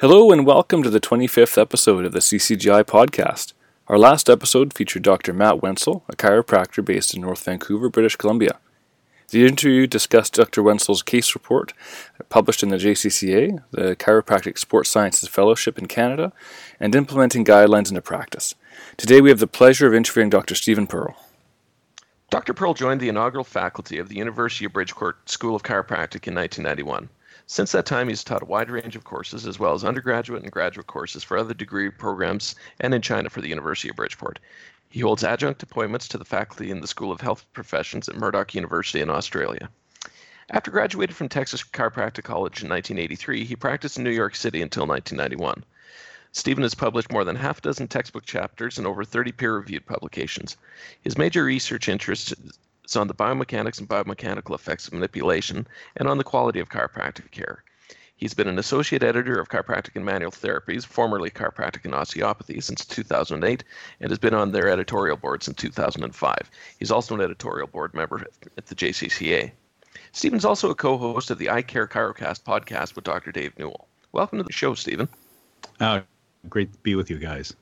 Hello and welcome to the 25th episode of the CCGI podcast. Our last episode featured Dr. Matt Wenzel, a chiropractor based in North Vancouver, British Columbia. The interview discussed Dr. Wenzel's case report, published in the JCCA, the Chiropractic Sports Sciences Fellowship in Canada, and implementing guidelines into practice. Today we have the pleasure of interviewing Dr. Stephen Perle. Dr. Perle joined the inaugural faculty of the University of Bridgeport School of Chiropractic in 1991. Since that time, he's taught a wide range of courses, as well as undergraduate and graduate courses for other degree programs and in China for the University of Bridgeport. He holds adjunct appointments to the faculty in the School of Health Professions at Murdoch University in Australia. After graduating from Texas Chiropractic College in 1983, he practiced in New York City until 1991. Stephen has published more than half a dozen textbook chapters and over 30 peer reviewed publications. His major research interests it's on the biomechanics and biomechanical effects of manipulation and on the quality of chiropractic care. He's been an associate editor of Chiropractic and Manual Therapies, formerly Chiropractic and Osteopathy, since 2008, and has been on their editorial board since 2005. He's also an editorial board member at the JCCA. Stephen's also a co host of the ICARE Chirocast podcast with Dr. Dave Newell. Welcome to the show, Stephen. Uh, great to be with you guys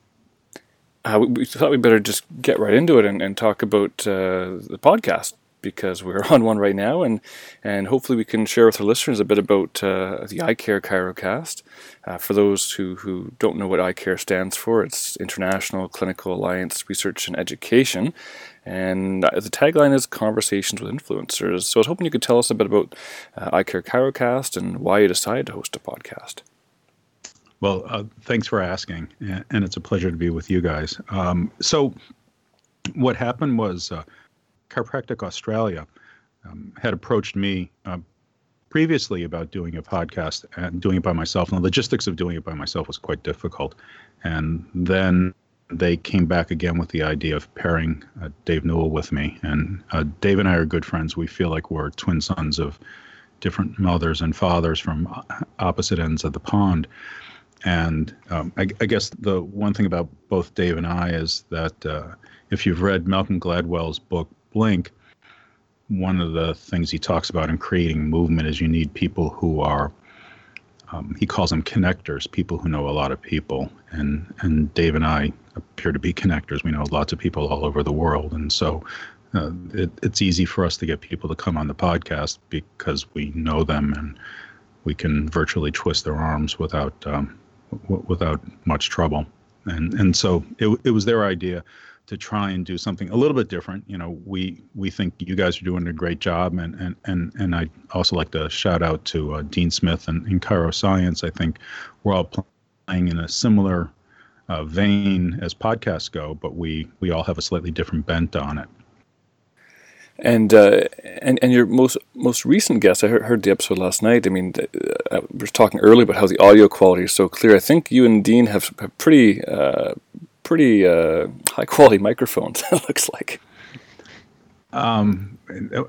uh, we, thought we'd better just get right into it and, and talk about uh, the podcast because we're on one right now, and and hopefully we can share with our listeners a bit about uh, the ICARE Chirocast. Uh, for those who, who don't know what ICARE stands for, it's International Clinical Alliance Research and Education, and uh, the tagline is Conversations with Influencers. So I was hoping you could tell us a bit about uh, ICARE Chirocast and why you decided to host a podcast. Well, uh, thanks for asking, and it's a pleasure to be with you guys. Um, so, what happened was uh, Chiropractic Australia um, had approached me uh, previously about doing a podcast and doing it by myself. And the logistics of doing it by myself was quite difficult. And then they came back again with the idea of pairing uh, Dave Newell with me. And uh, Dave and I are good friends. We feel like we're twin sons of different mothers and fathers from uh, opposite ends of the pond. And um, I, I, guess the one thing about both Dave and I is that uh, if you've read Malcolm Gladwell's book Blink, one of the things he talks about in creating movement is you need people who are um, he calls them connectors, people who know a lot of people, and and Dave and I appear to be connectors. We know lots of people all over the world, and so uh, it, it's easy for us to get people to come on the podcast because we know them and we can virtually twist their arms without um, w- without much trouble. And and so it it was their idea to try and do something a little bit different. You know, we we think you guys are doing a great job, and and and and I also like to shout out to uh, Dean Smith and in Chiro Science. I think we're all playing in a similar uh, vein as podcasts go, but we we all have a slightly different bent on it. And uh, and and your most most recent guest, I heard, heard the episode last night. I mean, uh, we were talking earlier about how the audio quality is so clear. I think you and Dean have, have pretty uh, pretty uh, high quality microphones. it looks like. Um,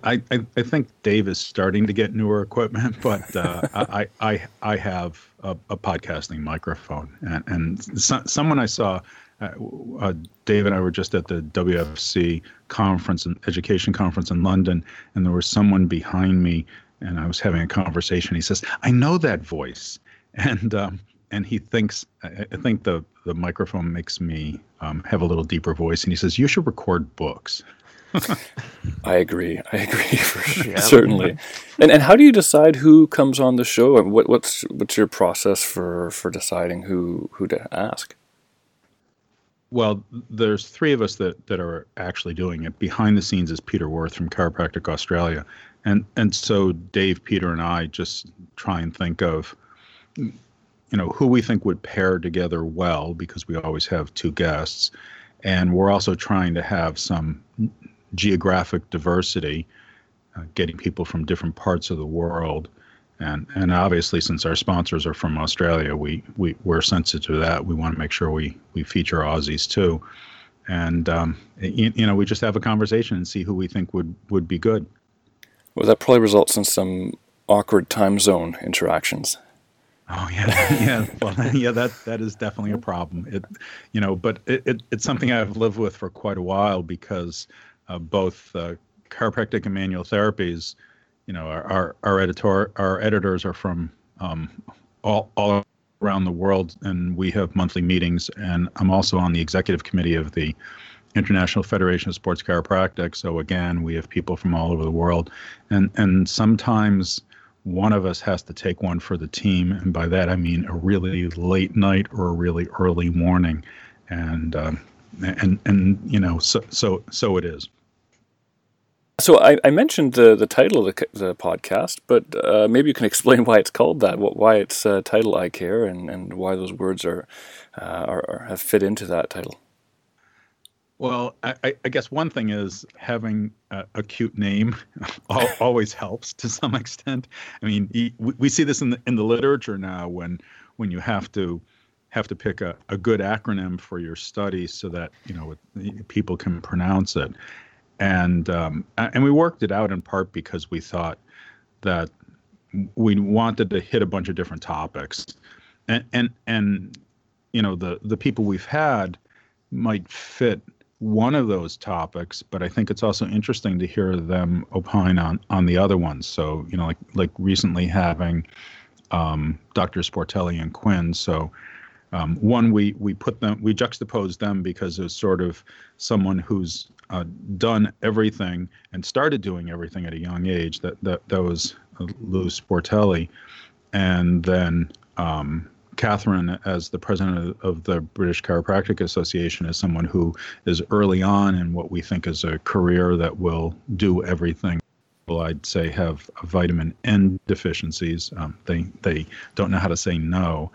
I, I, I think Dave is starting to get newer equipment, but uh, I, I I have a, a podcasting microphone, and, and so, someone I saw uh, uh, Dave and I were just at the WFC conference and education conference in London, and there was someone behind me, and I was having a conversation. He says, "I know that voice," and um, and he thinks I, I, think the the microphone makes me um, have a little deeper voice, and he says, "You should record books." I agree. I agree for sure, yeah. certainly. And and how do you decide who comes on the show? What what's what's your process for for deciding who who to ask? Well, there's three of us that, that are actually doing it. Behind the scenes is Peter Worth from Chiropractic Australia. And and so Dave, Peter, and I just try and think of you know who we think would pair together well because we always have two guests. And we're also trying to have some geographic diversity, uh, getting people from different parts of the world and and obviously since our sponsors are from Australia, we we we're sensitive to that. We want to make sure we we feature Aussies too, and um, you, you know we just have a conversation and see who we think would would be good. Well, that probably results in some awkward time zone interactions. Oh yeah, yeah. Well, yeah. That that is definitely a problem. It, you know, but it, it it's something I've lived with for quite a while because uh, both uh, chiropractic and manual therapies you know, our our, our editor our editors are from um, all all around the world, and we have monthly meetings. And I'm also on the executive committee of the International Federation of Sports Chiropractic. So again, we have people from all over the world, and and sometimes one of us has to take one for the team, and by that I mean a really late night or a really early morning, and um, and and you know so so so it is. So I, I mentioned the the title of the, the podcast, but uh, maybe you can explain why it's called that, why it's uh, "ICARE," and, and why those words are, uh, are have fit into that title. Well, I, I, guess one thing is having a, a cute name always helps to some extent. I mean, we see this in the in the literature now when when you have to have to pick a, a good acronym for your study so that you know people can pronounce it, and um, and we worked it out in part because we thought that we wanted to hit a bunch of different topics, and and and you know the the people we've had might fit one of those topics, but I think it's also interesting to hear them opine on on the other ones. So you know, like like recently having um, Dr. Sportelli and Quinn. So um, one, we we put them we juxtapose them because it's sort of someone who's uh, done everything and started doing everything at a young age. That that that was Lou Sportelli, and then um, Catherine, as the president of the British Chiropractic Association, is someone who is early on in what we think is a career that will do everything. Well, I'd say have vitamin N deficiencies. Um, they they don't know how to say no,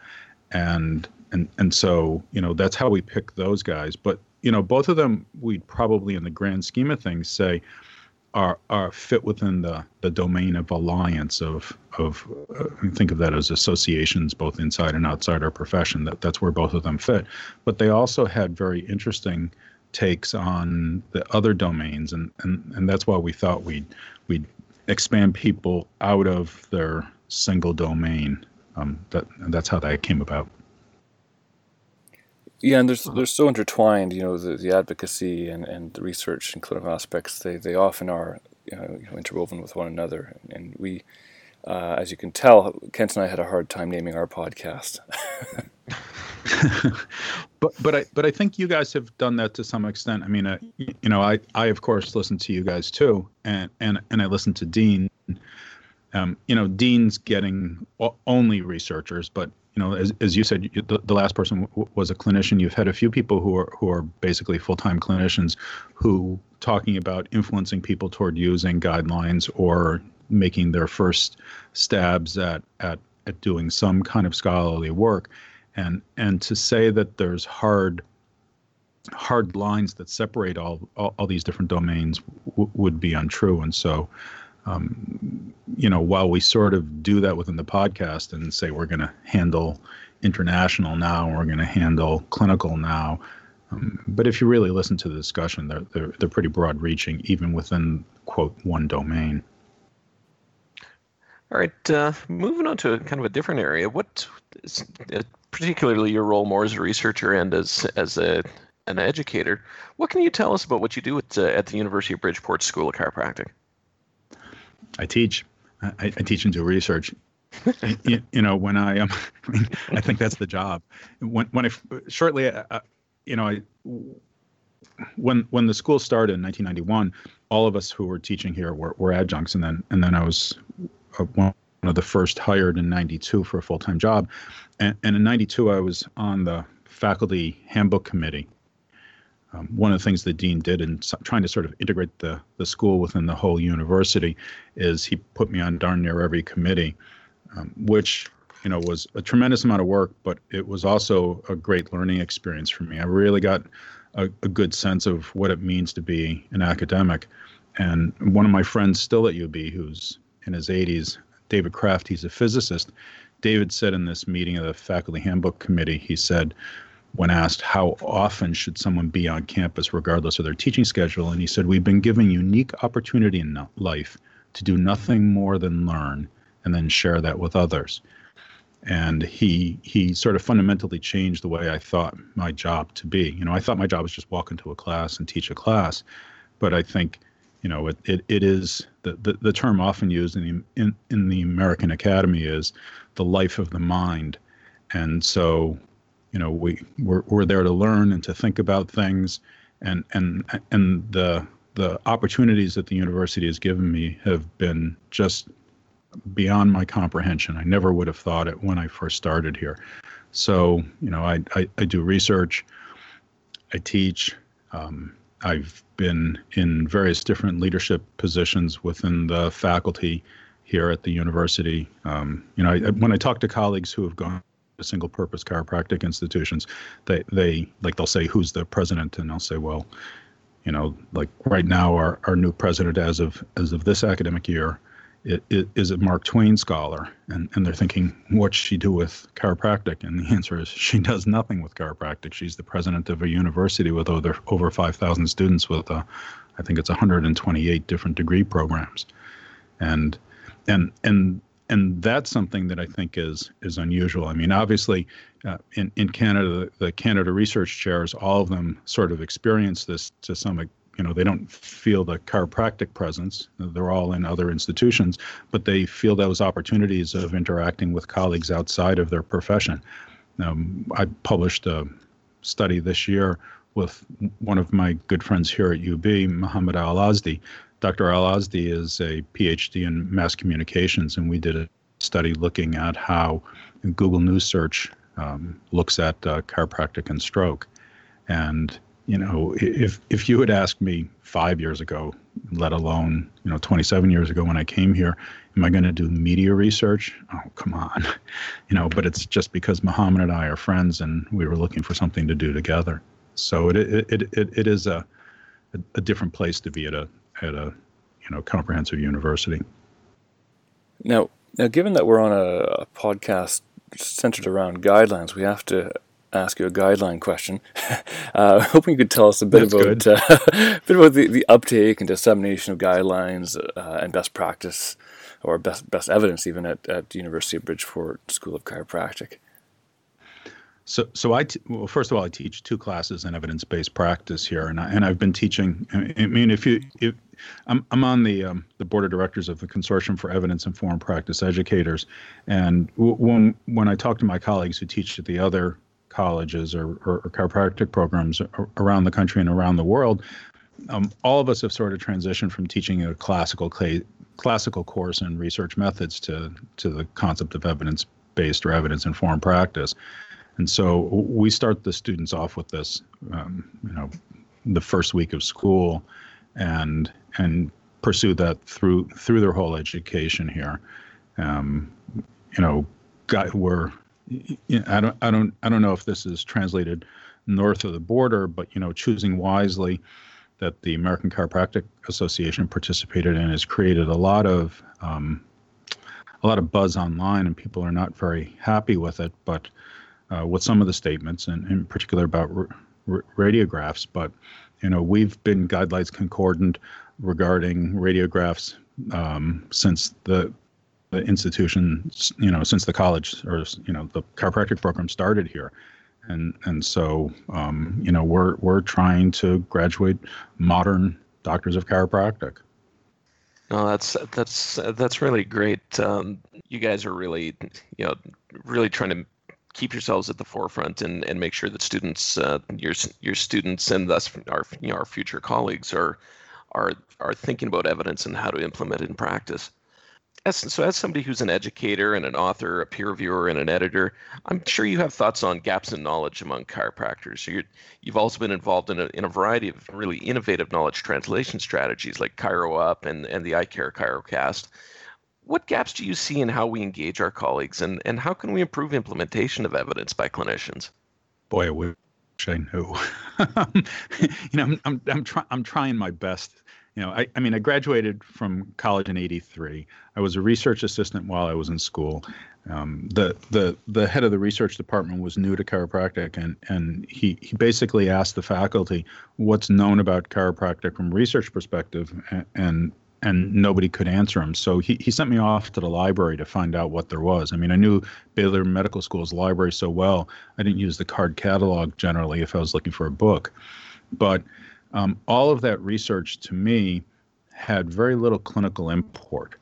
and and and so you know that's how we pick those guys. But you know both of them we'd probably in the grand scheme of things say are are fit within the the domain of alliance of of uh, think of that as associations both inside and outside our profession. That that's where both of them fit. But they also had very interesting takes on the other domains and and and that's why we thought we'd we'd expand people out of their single domain. Um, that that's how that came about yeah, and there's they're so intertwined. You know, the, the advocacy and, and the research and clinical aspects. They they often are you know, interwoven with one another. And we, uh, as you can tell, Kent and I had a hard time naming our podcast. but but I but I think you guys have done that to some extent. I mean, uh, you know, I I of course listen to you guys too, and and and I listen to Dean. Um, you know, Dean's getting only researchers, but you know, as, as you said, the, the last person w- was a clinician. You've had a few people who are who are basically full time clinicians who talking about influencing people toward using guidelines or making their first stabs at at at doing some kind of scholarly work, and and to say that there's hard hard lines that separate all all, all these different domains w- would be untrue, and so um, you know, while we sort of do that within the podcast and say we're going to handle international now, we're going to handle clinical now. Um, but if you really listen to the discussion, they're, they're, they're pretty broad reaching, even within, quote, one domain. All right, uh, moving on to kind of a different area. What, is, uh, particularly your role more as a researcher and as as a an educator, what can you tell us about what you do at uh, at the University of Bridgeport School of Chiropractic? I teach. I, I teach and do research. you, you, know, when I um, I, think that's the job. When when I shortly, uh, uh, you know, I when when the school started in 1991, all of us who were teaching here were, were adjuncts, and then and then I was uh, one of the first hired in 92 for a full time job, and, and in 92 I was on the faculty handbook committee um, one of the things the dean did in trying to sort of integrate the, the school within the whole university is he put me on darn near every committee, um, which you know was a tremendous amount of work, but it was also a great learning experience for me. I really got a, a good sense of what it means to be an academic. And one of my friends still at UB, who's in his 80s, David Kraft, he's a physicist. David said in this meeting of the faculty handbook committee, he said, when asked how often should someone be on campus regardless of their teaching schedule? And he said we've been given unique opportunity in life to do nothing more than learn and then share that with others. And he he sort of fundamentally changed the way I thought my job to be. You know I thought my job was just walk into a class and teach a class but I think you know it, it, it is the, the, the term often used in the in, in the American Academy is the life of the mind. And so you know we we're, we're there to learn and to think about things and and and the the opportunities that the university has given me have been just beyond my comprehension. I never would have thought it when I first started here. So, you know, I, I, I do research, I teach, um, I've been in various different leadership positions within the faculty here at the university. Um, you know, I, when I talk to colleagues who have gone single purpose chiropractic institutions, they, they like they'll say, who's the president? And I'll say, well, you know, like right now, our, our new president as of as of this academic year it, it, is a Mark Twain scholar, and, and they're thinking, what's she do with chiropractic? And the answer is she does nothing with chiropractic. She's the president of a university with over over 5,000 students with, uh, I think it's 128 different degree programs, and and and and that's something that I think is is unusual. I mean, obviously, uh, in in Canada, the, Canada Research Chairs, all of them sort of experience this to some extent you know they don't feel the chiropractic presence they're all in other institutions but they feel those opportunities of interacting with colleagues outside of their profession um, i published a study this year with one of my good friends here at ub muhammad al azdi dr al azdi is a phd in mass communications and we did a study looking at how google news search um, looks at uh, chiropractic and stroke and you know, if if you had asked me five years ago, let alone you know 27 years ago when I came here, am I going to do media research? Oh, come on, you know. But it's just because Muhammad and I are friends, and we were looking for something to do together. So it it it it, is a, a a different place to be at a at a you know comprehensive university. Now, now, given that we're on a, a podcast centered around guidelines, we have to ask you a guideline question. uh, hoping you could tell us a bit That's about uh, a bit about the, the uptake and dissemination of guidelines uh, and best practice or best best evidence even at, at the University of Bridgeport School of Chiropractic. So, so I t- well, first of all, I teach two classes in evidence-based practice here, and I, and I've been teaching. I mean, if you, if I'm, I'm on the um, the board of directors of the Consortium for Evidence Informed Practice Educators, and w- when when I talk to my colleagues who teach at the other colleges or, or, or chiropractic programs around the country and around the world, um, all of us have sort of transitioned from teaching a classical cl- classical course in research methods to to the concept of evidence based or evidence informed practice. And so we start the students off with this, um, you know, the first week of school, and and pursue that through through their whole education here. Um, you know, got, we're I don't, I don't, I don't know if this is translated north of the border, but you know, choosing wisely that the American Chiropractic Association participated in has created a lot of um, a lot of buzz online, and people are not very happy with it. But uh, with some of the statements, and in particular about radiographs, but you know, we've been guidelines concordant regarding radiographs um, since the the institution, you know, since the college or you know the chiropractic program started here, and and so um, you know we're we're trying to graduate modern doctors of chiropractic. No, that's that's that's really great. Um, you guys are really, you know, really trying to keep yourselves at the forefront and, and make sure that students, uh, your your students, and thus our you know our future colleagues are are are thinking about evidence and how to implement it in practice as, so as somebody who's an educator and an author, a peer reviewer and an editor, I'm sure you have thoughts on gaps in knowledge among chiropractors. you have also been involved in a, in a variety of really innovative knowledge translation strategies like ChiroUp and, and the iCare ChiroCast. What gaps do you see in how we engage our colleagues and, and how can we improve implementation of evidence by clinicians? Boy, I wish I knew. you know, I'm, I'm, I'm, try, I'm trying my best you know, I, I mean, I graduated from college in '83. I was a research assistant while I was in school. Um, the the the head of the research department was new to chiropractic, and and he he basically asked the faculty what's known about chiropractic from research perspective, and, and and nobody could answer him. So he, he sent me off to the library to find out what there was. I mean, I knew Baylor Medical School's library so well, I didn't use the card catalog generally if I was looking for a book. But um, all of that research to me had very little clinical import.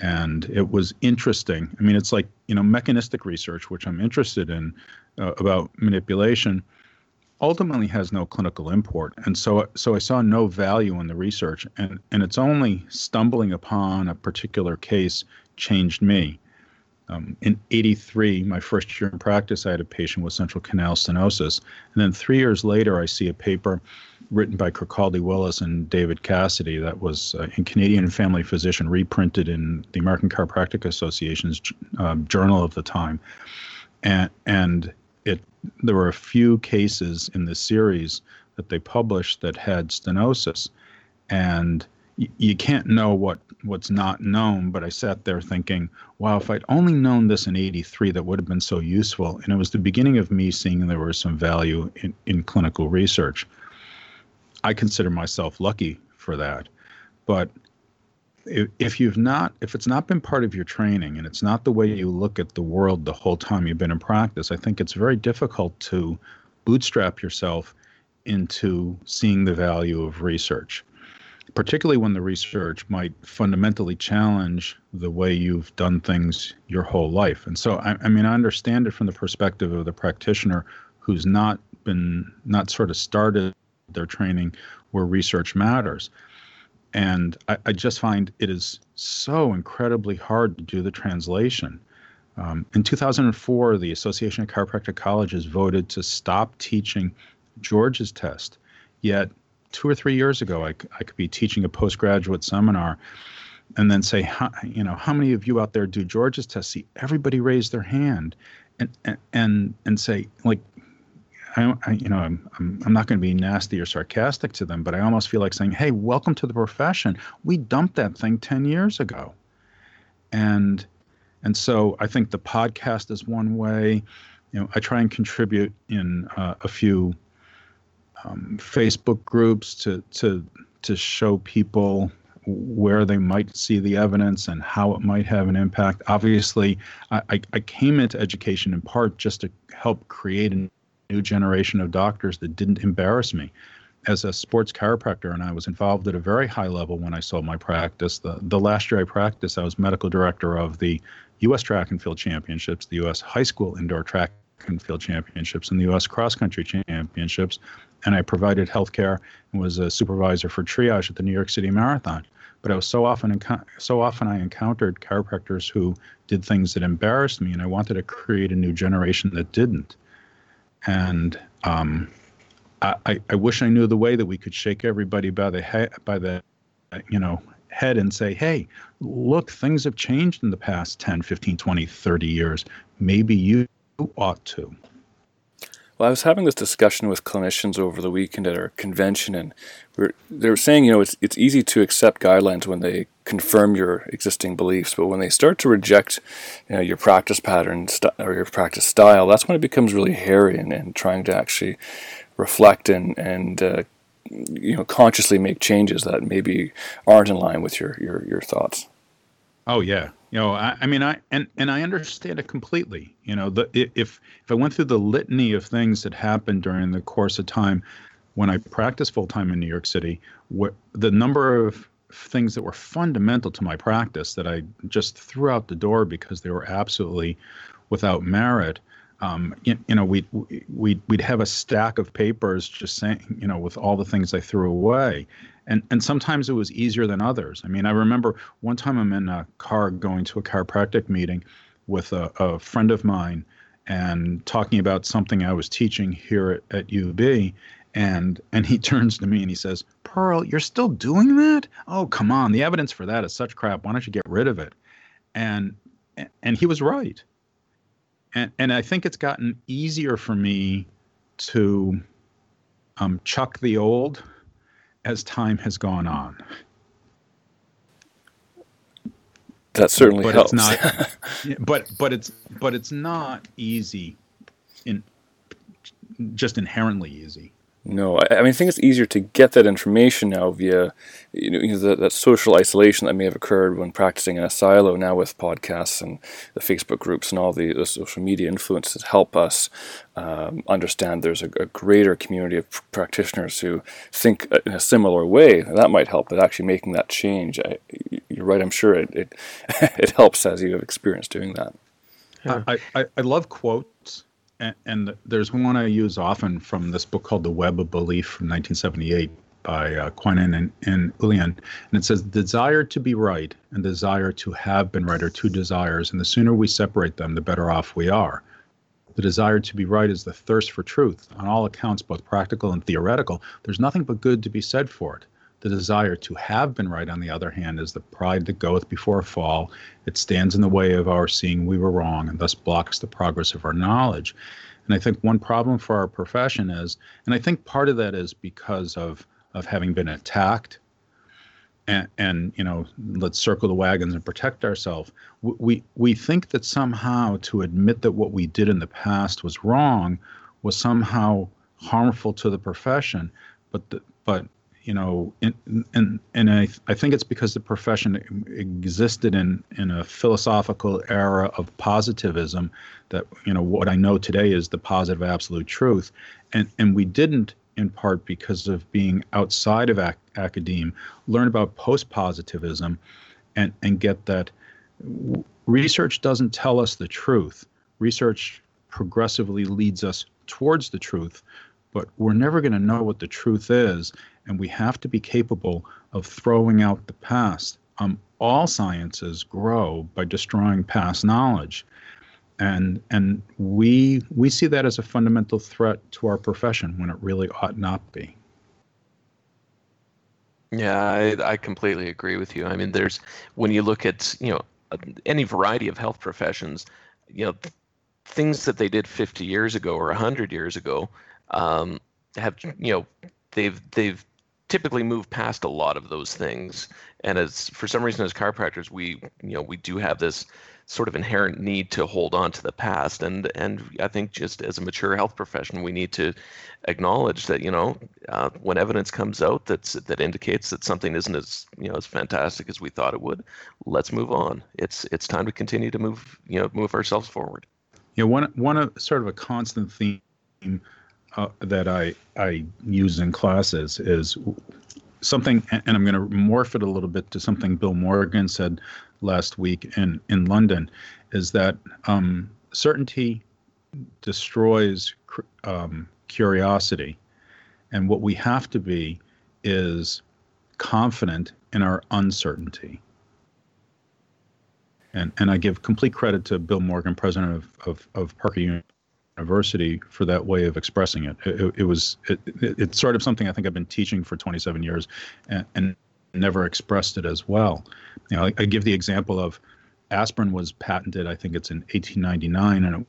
and it was interesting. I mean, it's like you know mechanistic research, which I'm interested in uh, about manipulation, ultimately has no clinical import, and so so I saw no value in the research, and and it's only stumbling upon a particular case changed me. Um, in 83, my first year in practice, I had a patient with central canal stenosis. And then three years later, I see a paper written by Kirkaldy Willis and David Cassidy that was uh, in Canadian Family Physician, reprinted in the American Chiropractic Association's uh, journal of the time. And, and it, there were a few cases in the series that they published that had stenosis. And you can't know what what's not known but i sat there thinking wow if i'd only known this in 83 that would have been so useful. And it was the beginning of me seeing there was some value in, in clinical research. I consider myself lucky for that. But if, you've not if it's not been part of your training and it's not the way you look at the world the whole time you've been in practice i think it's very difficult to bootstrap yourself into seeing the value of research particularly when the research might fundamentally challenge the way you've done things your whole life. And so, I, I, mean, I understand it from the perspective of the practitioner who's not been, not sort of started their training where research matters. And I, I just find it is so incredibly hard to do the translation. Um, in 2004, the Association of Chiropractic Colleges voted to stop teaching George's test. Yet two or three years ago, I, I could be teaching a postgraduate seminar and then say, you know, how many of you out there do George's test? See, everybody raise their hand and, and, and say, like, I, I, you know, I'm, I'm, I'm not going to be nasty or sarcastic to them, but I almost feel like saying, hey, welcome to the profession. We dumped that thing 10 years ago. And, and so I think the podcast is one way. You know, I try and contribute in uh, a few um, Facebook groups to to to show people where they might see the evidence and how it might have an impact. Obviously, I, I came into education in part just to help create a new generation of doctors that didn't embarrass me. As a sports chiropractor, and I was involved at a very high level when I sold my practice. The, the last year I practiced, I was medical director of the U.S. Track and Field Championships, the U.S. High School Indoor Track and Field Championships, and the U.S. Cross Country Championships and I provided health care and was a supervisor for triage at the New York City Marathon. But I was so often so often I encountered chiropractors who did things that embarrassed me, and I wanted to create a new generation that didn't. And um, I, I wish I knew the way that we could shake everybody by the head by the you know head and say, hey, look, things have changed in the past 10, 15, 20, 30 years. Maybe you ought to. Well, I was having this discussion with clinicians over the weekend at our convention, and we they were saying, you know, it's it's easy to accept guidelines when they confirm your existing beliefs, but when they start to reject, you know, your practice pattern st- or your practice style, that's when it becomes really hairy and, and trying to actually reflect and and uh, you know consciously make changes that maybe aren't in line with your your your thoughts. Oh yeah, you know, I, I, mean, I and and I understand it completely. You know, the if if I went through the litany of things that happened during the course of time when I practiced full time in New York City, what the number of things that were fundamental to my practice that I just threw out the door because they were absolutely without merit. Um, you, you, know, we'd, we'd, we'd have a stack of papers just saying, you know, with all the things I threw away and and sometimes it was easier than others. I mean, I remember one time I'm in a car going to a chiropractic meeting with a, a friend of mine and talking about something I was teaching here at, at UB. And and he turns to me and he says, "Perle, you're still doing that? Oh, come on! The evidence for that is such crap. Why don't you get rid of it?" And and he was right. And and I think it's gotten easier for me to um, chuck the old as time has gone on. That certainly but helps. It's not, but but it's but it's not easy, in just inherently easy. No, I, I, mean, I think it's easier to get that information now via you know that, that social isolation that may have occurred when practicing in a silo. Now with podcasts and the Facebook groups and all the, the social media influences help us um, understand there's a, a, greater community of practitioners who think in a similar way. That might help, but actually making that change, I, you're right. I'm sure it it, it helps as you have experience doing that. Yeah. I, I, I love quotes and, there's one I use often from this book called The Web of Belief from 1978 by uh, and, and Ullian. And it says, Desire to be right and desire to have been right are two desires, and the sooner we separate them, the better off we are. The desire to be right is the thirst for truth. On all accounts, both practical and theoretical, there's nothing but good to be said for it. The desire to have been right, on the other hand, is the pride that goeth before a fall. It stands in the way of our seeing we were wrong and thus blocks the progress of our knowledge. And I think one problem for our profession is, and I think part of that is because of of having been attacked and, and you know let's circle the wagons and protect ourselves we we think that somehow to admit that what we did in the past was wrong was somehow harmful to the profession but the, but you know, and and and I I think it's because the profession existed in in a philosophical era of positivism that you know what I know today is the positive absolute truth, and and we didn't in part because of being outside of ac- academe learn about post positivism, and and get that. Research doesn't tell us the truth. Research progressively leads us towards the truth, but we're never going to know what the truth is and we have to be capable of throwing out the past. Um, all sciences grow by destroying past knowledge, and and we we see that as a fundamental threat to our profession when it really ought not be. Yeah, I, I completely agree with you. I mean, there's when you look at you know any variety of health professions, you know, things that they did 50 years ago or 100 years ago um, have you know they've they've typically move past a lot of those things. And as for some reason, as chiropractors, we you know we do have this sort of inherent need to hold on to the past. And and i think just as a mature health profession we need to acknowledge that you know uh, when evidence comes out that's that indicates that something isn't as you know as fantastic as we thought it would let's move on. It's it's time to continue to move you know move ourselves forward. Yeah one one of sort of a constant theme uh, that I I use in classes is something, and I'm going to morph it a little bit to something Bill Morgan said last week in in London, is that um, certainty destroys um, curiosity, and what we have to be is confident in our uncertainty. And, and I give complete credit to Bill Morgan, president of, of, of Parker University for that way of expressing it. It, it was it, it, it's sort of something I think I've been teaching for 27 years, and, and never expressed it as well. You know, I, I, give the example of aspirin was patented. I think it's in 1899, and it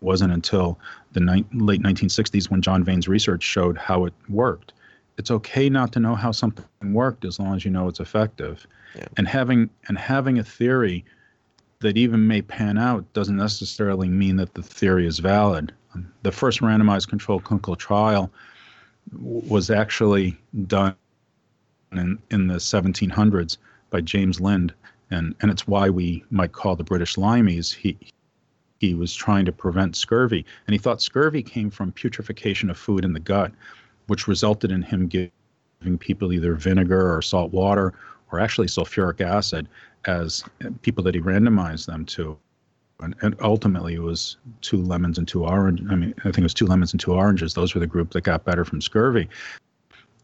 wasn't until the ni- late 1960s when John Vane's research showed how it worked. It's okay not to know how something worked as long as you know it's effective, yeah. and having and having a theory that even may pan out doesn't necessarily mean that the theory is valid. Um, the first randomized controlled clinical trial was actually done in, in the 1700s by James Lind, and, and it's why we might call the British limeys. He, he was trying to prevent scurvy, and he thought scurvy came from putrefaction of food in the gut, which resulted in him giving people either vinegar or salt water or actually sulfuric acid as people that he randomized them to. And, and, ultimately, it was two lemons and two oranges. I mean, I think it was two lemons and two oranges. Those were the group that got better from scurvy.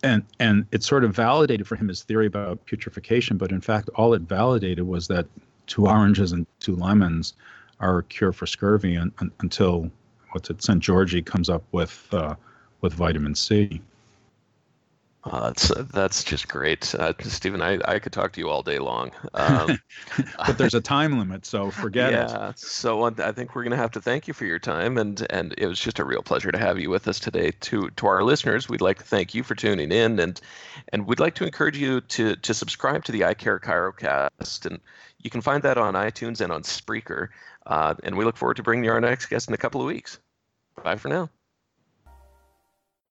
And and it sort of validated for him his theory about putrefaction. But in fact, all it validated was that two oranges and two lemons are a cure for scurvy un, un, until what's it? Szent-Györgyi comes up with uh, with vitamin C. Uh, that's that's just great, uh, Stephen. I, I could talk to you all day long, um, but there's a time limit, so forget yeah, it. Yeah, so I think we're going to have to thank you for your time, and and it was just a real pleasure to have you with us today. To to our listeners, we'd like to thank you for tuning in, and and we'd like to encourage you to to subscribe to the iCare Chirocast, and you can find that on iTunes and on Spreaker. Uh, and we look forward to bringing you our next guest in a couple of weeks. Bye for now.